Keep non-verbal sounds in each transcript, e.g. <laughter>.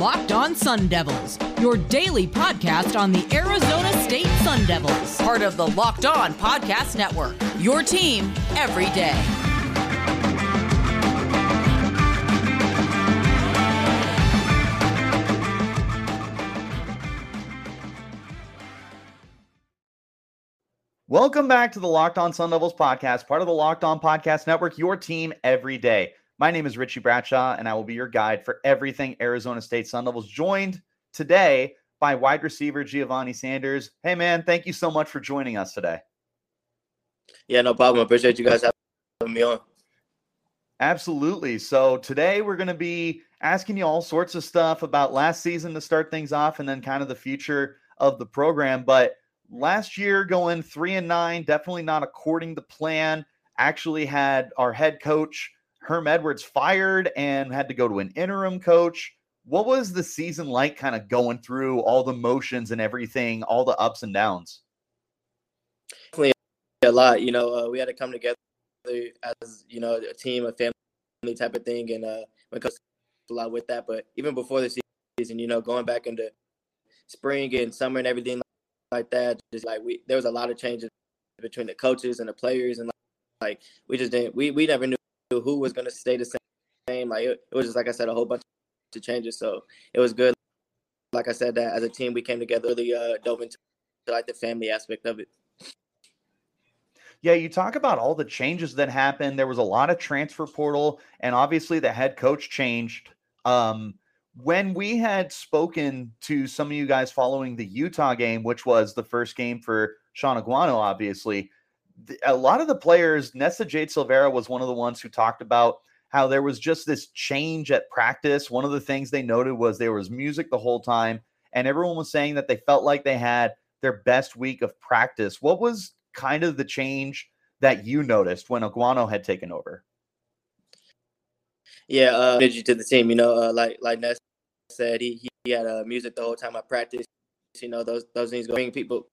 Locked On Sun Devils, your daily podcast on the Arizona State Sun Devils, part of the Locked On Podcast Network. Your team every day. Welcome back to the Locked On Sun Devils podcast, part of the Locked On Podcast Network, your team every day. My name is Richie Bradshaw, and I will be your guide for everything Arizona State Sun Devils. Joined today by wide receiver Giovanni Sanders. Hey, man, thank you so much for joining us today. Yeah, no problem. Appreciate you guys having me on. Absolutely. So today we're going to be asking you all sorts of stuff about last season to start things off, and then kind of the future of the program. But last year going three and nine, definitely not according to plan. Actually, had our head coach Herm Edwards fired and had to go to an interim coach. What was the season like, kind of going through all the motions and everything, all the ups and downs? Definitely a lot. You know, uh, we had to come together as you know a team, a family type of thing, and uh, when comes a lot with that. But even before the season, you know, going back into spring and summer and everything like that, just like we there was a lot of changes between the coaches and the players, and like, like we just didn't we we never knew who was going to stay the same. Like it, it was just like I said, a whole bunch of changes. So it was good. Like I said, that as a team we came together, really uh, dove into like the family aspect of it. Yeah, you talk about all the changes that happened. There was a lot of transfer portal, and obviously the head coach changed. Um, when we had spoken to some of you guys following the Utah game, which was the first game for Shaun Aguano, obviously, a lot of the players, Nesta Jade Silvera was one of the ones who talked about how there was just this change at practice. One of the things they noted was there was music the whole time, and everyone was saying that they felt like they had their best week of practice. What was kind of the change that you noticed when Aguano had taken over? Yeah, uh, energy to the team. You know, uh, like like Ness said, he he had uh, music the whole time I practiced. You know, those those things bring people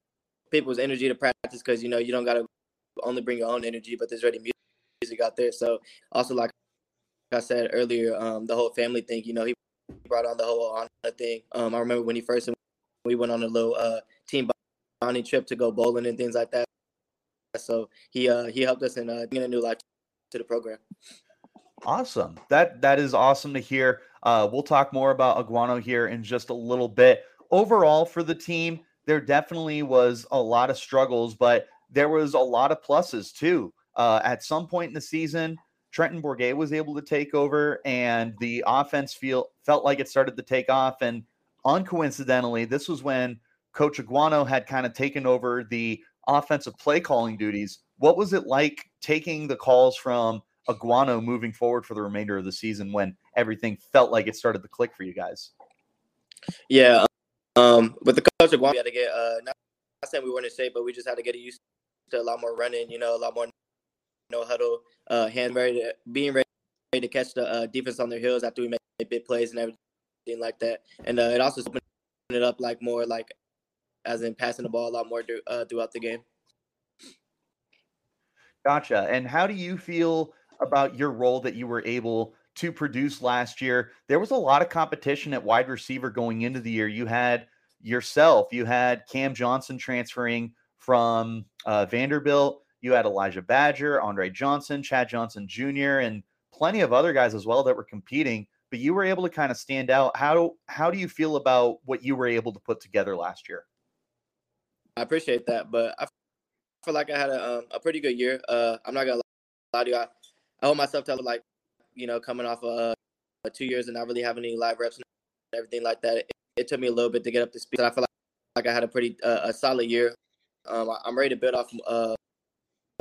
people's energy to practice because you know you don't got to only bring your own energy, but there's already music out there. So also like I said earlier, um, the whole family thing. You know, he brought on the whole Ohana thing. Um, I remember when he first we went on a little uh, team bonding trip to go bowling and things like that. So he uh, he helped us in uh, getting a new life to the program. Awesome. That that is awesome to hear. Uh, we'll talk more about Aguano here in just a little bit. Overall, for the team, there definitely was a lot of struggles, but there was a lot of pluses too. Uh, at some point in the season, Trenton Bourguet was able to take over, and the offense feel felt like it started to take off. And uncoincidentally, this was when Coach Aguano had kind of taken over the offensive play calling duties. What was it like taking the calls from Aguano moving forward for the remainder of the season when everything felt like it started to click for you guys? Yeah, um, with the coach Aguano, we had to get uh, not, not saying we weren't in shape, but we just had to get used a lot more running, you know, a lot more no huddle, uh, hand ready to being ready to catch the uh, defense on their heels after we make big plays and everything like that. And uh, it also opened it up like more like as in passing the ball a lot more uh, throughout the game. Gotcha. And how do you feel about your role that you were able to produce last year? There was a lot of competition at wide receiver going into the year. You had yourself, you had Cam Johnson transferring from uh, Vanderbilt. You had Elijah Badger, Andre Johnson, Chad Johnson Jr., and plenty of other guys as well that were competing. But you were able to kind of stand out. How how do you feel about what you were able to put together last year? I appreciate that, but I feel like I had a, um, a pretty good year. Uh, I'm not gonna lie to you. I, I hold myself to like, you know, coming off of uh, two years and not really having any live reps and everything like that. It, it took me a little bit to get up to speed. I feel like, like I had a pretty uh, a solid year. Um, I, am ready to build off uh,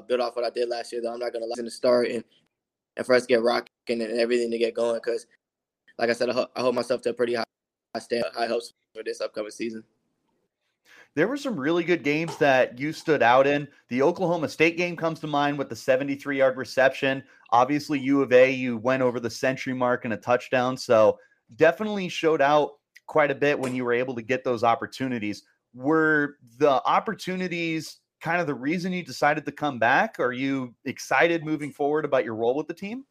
build off what I did last year. Though I'm not gonna let in the start and and for us to get rocking and everything to get going because, like I said, I, ho- I hold myself to a pretty high, high high hopes for this upcoming season there were some really good games that you stood out in. The Oklahoma State game comes to mind with the 73 yard reception. Obviously, U of A, you went over the century mark in a touchdown. So definitely showed out quite a bit when you were able to get those opportunities. Were the opportunities kind of the reason you decided to come back? Are you excited moving forward about your role with the team?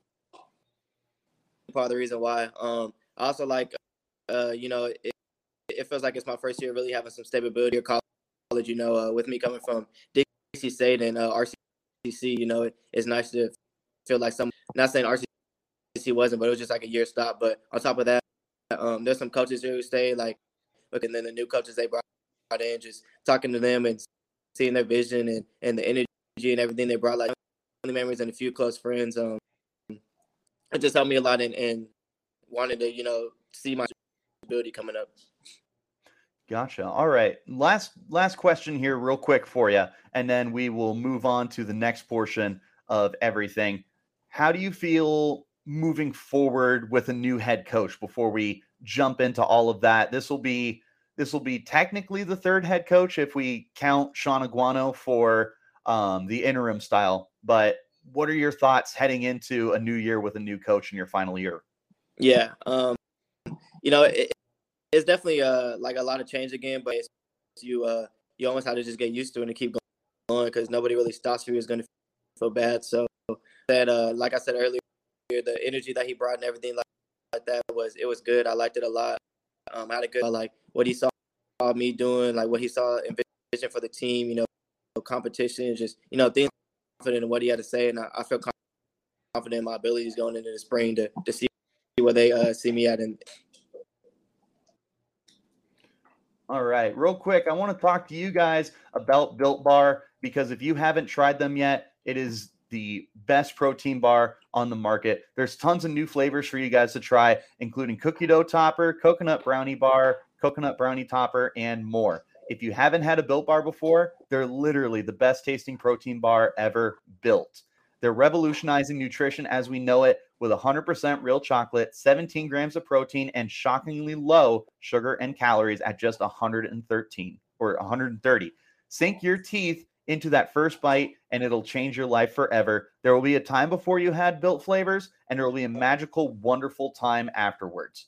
Part of the reason why. Um, I also like uh, you know, it, it feels like it's my first year really having some stability at college. You know, uh, with me coming from Dixie State and uh, RCC, you know, it, it's nice to feel like some. Not saying RCC wasn't, but it was just like a year stop. But on top of that, um, there's some coaches here who stay like, looking then the new coaches they brought in, just talking to them and seeing their vision and, and the energy and everything they brought, like memories and a few close friends. Um, it just helped me a lot and, and wanted to, you know, see my ability coming up. Gotcha. All right. Last last question here, real quick for you, and then we will move on to the next portion of everything. How do you feel moving forward with a new head coach before we jump into all of that? This will be this will be technically the third head coach if we count Shaun Aguano for um, the interim style. But what are your thoughts heading into a new year with a new coach in your final year? Yeah, um, you know, it, it's definitely uh like a lot of change again, but you uh you almost have to just get used to it and keep going because nobody really stops you is going to feel bad. So that uh like I said earlier, the energy that he brought and everything like, like that was it was good. I liked it a lot. Um, I had a good like what he saw me doing, like what he saw in vision for the team. You know, competition, just you know things confident in what he had to say, and I, I feel confident in my abilities going into the spring to to see where they uh, see me at. And all right, real quick, I want to talk to you guys about Built Bar because if you haven't tried them yet, it is the best protein bar on the market. There's tons of new flavors for you guys to try, including cookie dough topper, coconut brownie bar, coconut brownie topper, and more. If you haven't had a built bar before, they're literally the best tasting protein bar ever built. They're revolutionizing nutrition as we know it with 100% real chocolate, 17 grams of protein, and shockingly low sugar and calories at just 113 or 130. Sink your teeth into that first bite and it'll change your life forever. There will be a time before you had built flavors, and there will be a magical, wonderful time afterwards.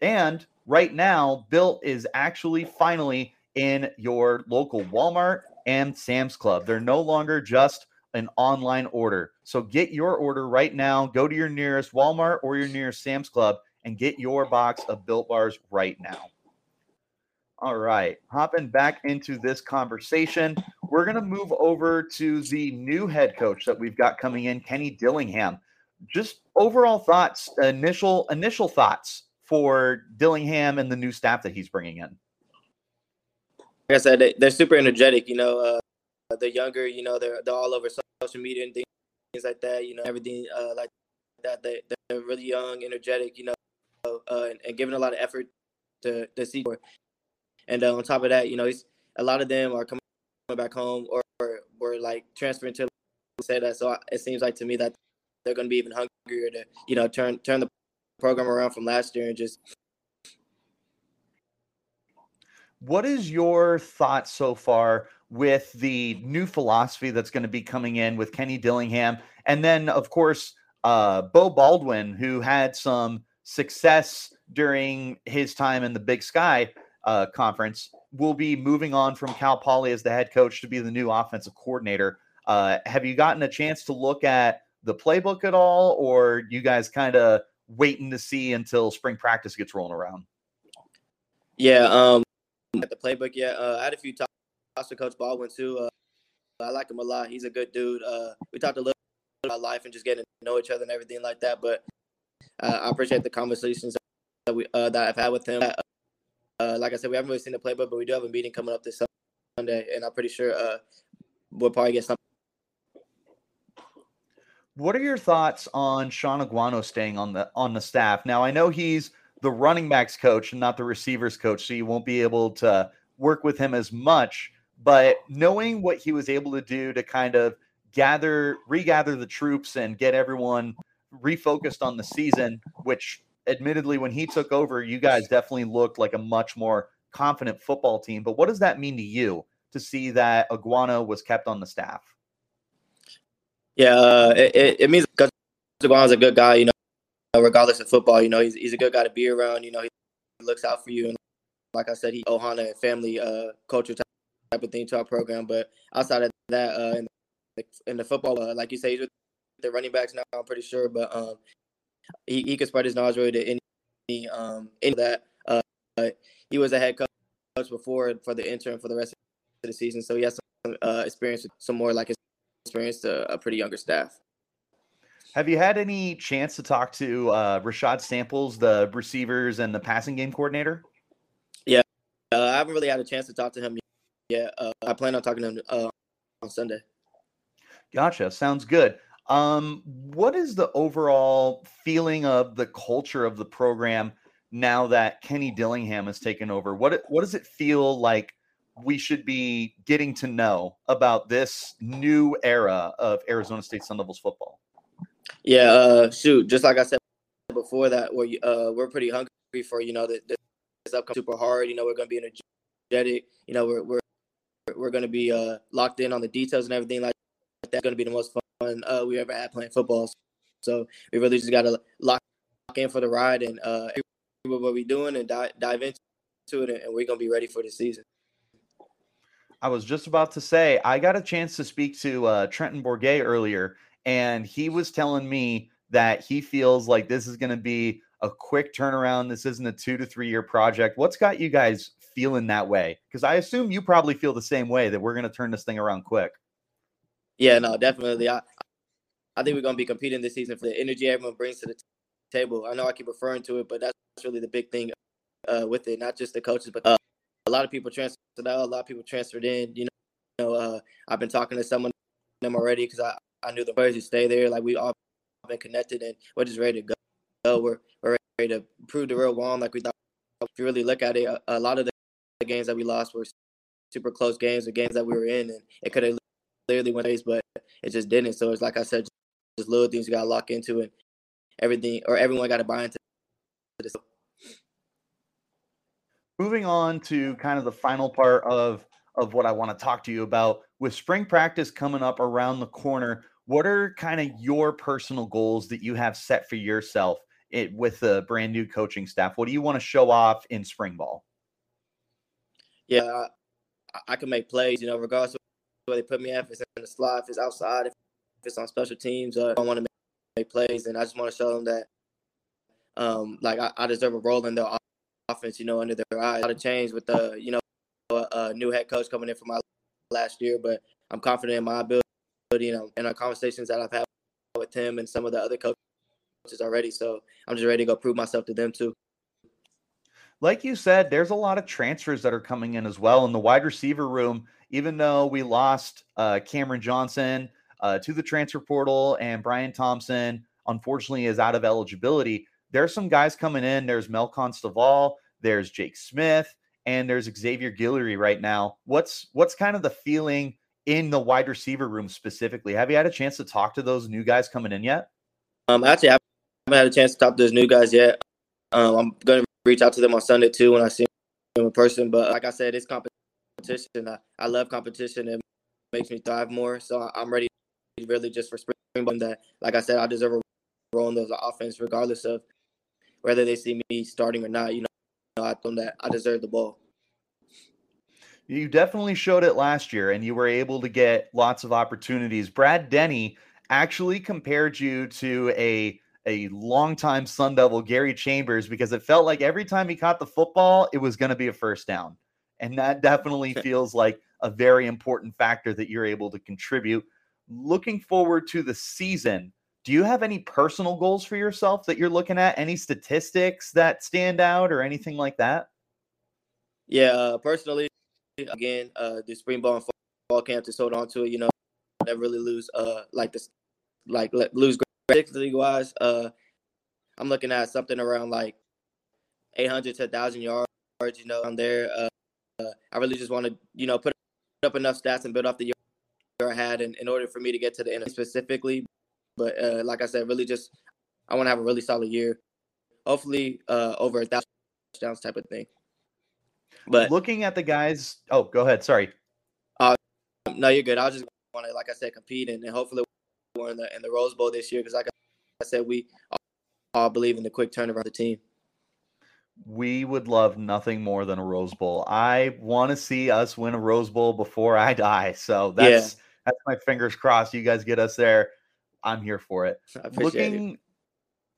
And right now, Built is actually finally in your local Walmart and Sam's Club. They're no longer just an online order. So get your order right now. Go to your nearest Walmart or your nearest Sam's Club and get your box of Built Bars right now. All right, hopping back into this conversation, we're going to move over to the new head coach that we've got coming in, Kenny Dillingham. Just overall thoughts, initial initial thoughts for Dillingham and the new staff that he's bringing in like I said, they, are super energetic. You know, uh, they're younger. You know, they're they're all over social media and things, like that. You know, everything uh, like that. They they're really young, energetic. You know, uh, and, and, giving a lot of effort to to see. And uh, on top of that, you know, he's, a lot of them are coming back home or, or were like transferring to say that. So it seems like to me that they're going to be even hungrier to you know turn turn the program around from last year and just what is your thought so far with the new philosophy that's going to be coming in with Kenny Dillingham? And then, of course, uh, Beau Baldwin, who had some success during his time in the Big Sky uh, conference, will be moving on from Cal Poly as the head coach to be the new offensive coordinator. Uh, have you gotten a chance to look at the playbook at all, or you guys kind of waiting to see until spring practice gets rolling around? Yeah, um, at the playbook yet. Uh, I had a few talks with Coach Baldwin too. Uh, I like him a lot. He's a good dude. Uh, we talked a little about life and just getting to know each other and everything like that. But uh, I appreciate the conversations that we uh, that I've had with him. Uh, like I said, we haven't really seen the playbook, but we do have a meeting coming up this Sunday, and I'm pretty sure we'll probably get something. What are your thoughts on Shaun Aguano staying on the on the staff? Now I know he's the running backs coach and not the receivers coach, so you won't be able to work with him as much. But knowing what he was able to do to kind of gather, regather the troops and get everyone refocused on the season, which admittedly, when he took over, you guys definitely looked like a much more confident football team. But what does that mean to you to see that Aguano was kept on the staff? Yeah, uh, it, it means because Aguano's a good guy. You know, regardless of football. You know, he's he's a good guy to be around. You know, he looks out for you, and like I said, he Ohana and family uh, culture type, type of thing to our program. But outside of that, uh, in, the, in the football, uh, like you say, he's with the running backs now. I'm pretty sure, but um, he he can spread his knowledge really to any um any that Uh, he was a head coach before for the intern for the rest of the season, so he has some uh, experience, with some more like experience to a pretty younger staff. Have you had any chance to talk to uh, Ra'Shaad Samples, the receivers and the passing game coordinator? Yeah, uh, I haven't really had a chance to talk to him yet. Uh, I plan on talking to him uh, on Sunday. Gotcha. Sounds good. Um, what is the overall feeling of the culture of the program now that Kenny Dillingham has taken over? What what does it feel like we should be getting to know about this new era of Arizona State Sun Devils football? Yeah, uh, shoot, just like I said before that, we're uh, we're pretty hungry for you know the, this upcoming super hard. You know, we're going to be energetic. You know, we're we're we're going to be uh, locked in on the details and everything like that. that's going to be the most fun uh, we ever had playing football. So we really just got to lock in for the ride and uh, what we're doing and dive, dive into it, and we're going to be ready for the season. I was just about to say I got a chance to speak to uh, Trenton Bourguet earlier, and he was telling me that he feels like this is going to be a quick turnaround. This isn't a two to three year project. What's got you guys feeling that way? Because I assume you probably feel the same way that we're going to turn this thing around quick. Yeah, no, definitely. I I think we're going to be competing this season for the energy everyone brings to the t- table. I know I keep referring to it, but that's really the big thing uh, with it. Not just the coaches, but uh, a lot of people transferred out. A lot of people transferred in. You know, uh, I've been talking to some of them already because I I knew the players who stay there. Like we all been connected and we're just ready to go. We're, we're ready to prove the real wrong like we thought. If you really look at it, a, a lot of the, games that we lost were super close games or games that we were in, and it could have clearly went ways, but it just didn't. So it's like I said, just little things you got to lock into, and everything or everyone got to buy into this. Moving on to kind of the final part of of what I want to talk to you about with spring practice coming up around the corner what are kind of your personal goals that you have set for yourself it, with the brand new coaching staff? What do you want to show off in spring ball? Yeah, I, I can make plays, you know, regardless of where they put me at, if it's in the slot, if it's outside, if it's on special teams, uh, I want to make, make, plays, and I just want to show them that, um, like I, I deserve a role in their offense, you know, under their eyes. A lot of change with the, you know, a, a new head coach coming in for my last year, but I'm confident in my ability you know, in our conversations that I've had with him and some of the other coaches already. So I'm just ready to go prove myself to them too. Like you said, there's a lot of transfers that are coming in as well in the wide receiver room. Even though we lost uh, Cameron Johnson uh, to the transfer portal and Bryan Thompson, unfortunately, is out of eligibility. There's some guys coming in. There's Melquan Stovall, there's Jake Smith, and there's Xavier Guillory right now. What's what's kind of the feeling in the wide receiver room specifically. Have you had a chance to talk to those new guys coming in yet? Um, actually, I haven't had a chance to talk to those new guys yet. Um, I'm going to reach out to them on Sunday too when I see them in person. But like I said, it's competition. I, I love competition. It makes me thrive more. So I'm ready really just for spring that, like I said, I deserve a role in those offense regardless of whether they see me starting or not. You know, I told them that I deserve the ball. You definitely showed it last year, and you were able to get lots of opportunities. Brad Denny actually compared you to a a longtime Sun Devil, Gary Chambers, because it felt like every time he caught the football, it was going to be a first down. And that definitely feels like a very important factor that you're able to contribute. Looking forward to the season, do you have any personal goals for yourself that you're looking at? Any statistics that stand out or anything like that? Yeah, uh, personally, again, uh, the spring ball and fall camp to hold on to it. You know, never really lose uh like this like let, lose league wise. Uh, I'm looking at something around like 800 to 1,000 yards. You know, on there. Uh, uh, I really just want to you know put up enough stats and build off the year I had in, in order for me to get to the end specifically. But uh, like I said, really just I want to have a really solid year. Hopefully, uh, over a thousand touchdowns type of thing. But looking at the guys, oh, go ahead. Sorry. Uh, no, you're good. I was just want to, like I said, compete and, and hopefully we're in the in the Rose Bowl this year because, like I said, we all believe in the quick turnaround of the team. We would love nothing more than a Rose Bowl. I want to see us win a Rose Bowl before I die. So that's yeah. that's my fingers crossed. You guys get us there. I'm here for it. Looking, it.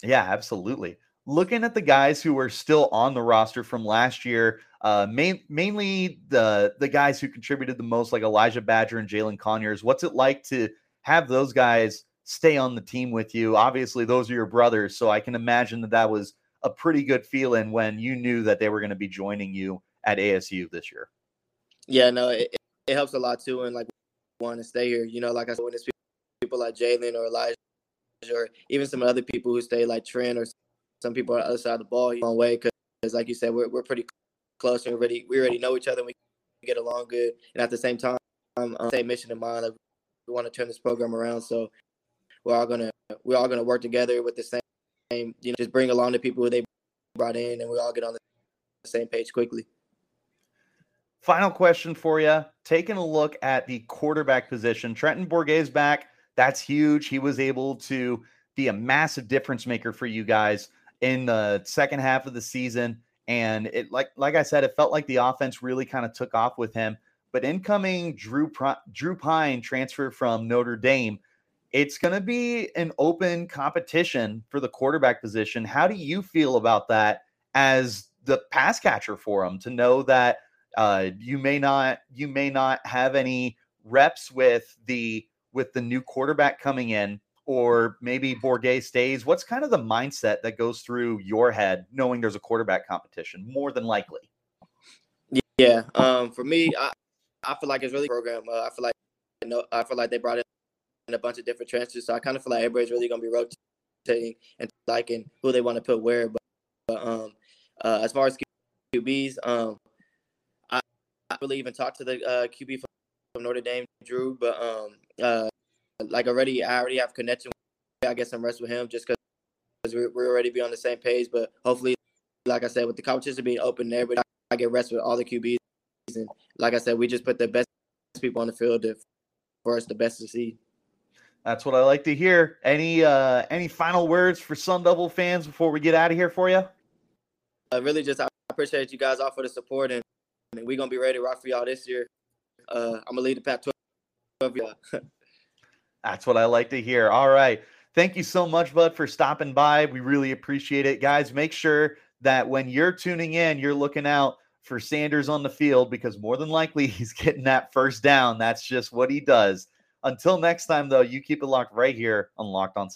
yeah, absolutely. looking at the guys who are still on the roster from last year, uh, main, mainly the the guys who contributed the most, like Elijah Badger and Jalen Conyers. What's it like to have those guys stay on the team with you? Obviously, those are your brothers, so I can imagine that that was a pretty good feeling when you knew that they were going to be joining you at ASU this year. Yeah, no, it, it helps a lot too, and like want to stay here. You know, like I said, when it's people like Jalen or Elijah, or even some other people who stay like Trent or some people on the other side of the ball, long way because, like you said, we're we're pretty close and already we already know each other. We get along good, and at the same time, I'm um, same mission in mind. Like we want to turn this program around, so we're all gonna we're all gonna work together with the same, you know, just bring along the people who they brought in, and we all get on the same page quickly. Final question for you. Taking a look at the quarterback position, Trenton Bourguet's back. That's huge. He was able to be a massive difference maker for you guys in the second half of the season. And it like like I said, it felt like the offense really kind of took off with him. But incoming Drew Drew Pyne transfer from Notre Dame, it's going to be an open competition for the quarterback position. How do you feel about that as the pass catcher for him to know that uh, you may not you may not have any reps with the with the new quarterback coming in, or maybe Bourguet stays. What's kind of the mindset that goes through your head knowing there's a quarterback competition? More than likely. Yeah. Um, for me, I, I feel like it's really program. Uh, I feel like you know, I feel like they brought in a bunch of different transfers, so I kind of feel like everybody's really gonna be rotating and liking who they want to put where. But, but um, uh, as far as QBs, um, I really even talked to the uh, QB from Notre Dame, Drew, but um, uh, like already, I already have connection. I get some rest with him just because we're, we're already be on the same page. But hopefully, like I said, with the competition being open, everybody, I get rest with all the QBs. And like I said, we just put the best people on the field to, for us the best to see. That's what I like to hear. Any uh any final words for Sun Devil fans before we get out of here for you? Uh, really, just I appreciate you guys all for the support and and we're gonna be ready to rock for y'all this year. Uh, I'm gonna lead the Pac-12. <laughs> That's what I like to hear. All right. Thank you so much, Bud, for stopping by. We really appreciate it. Guys, make sure that when you're tuning in, you're looking out for Sanders on the field because more than likely <laughs> he's getting that first down. That's just what he does. Until next time, though, you keep it locked right here on Locked On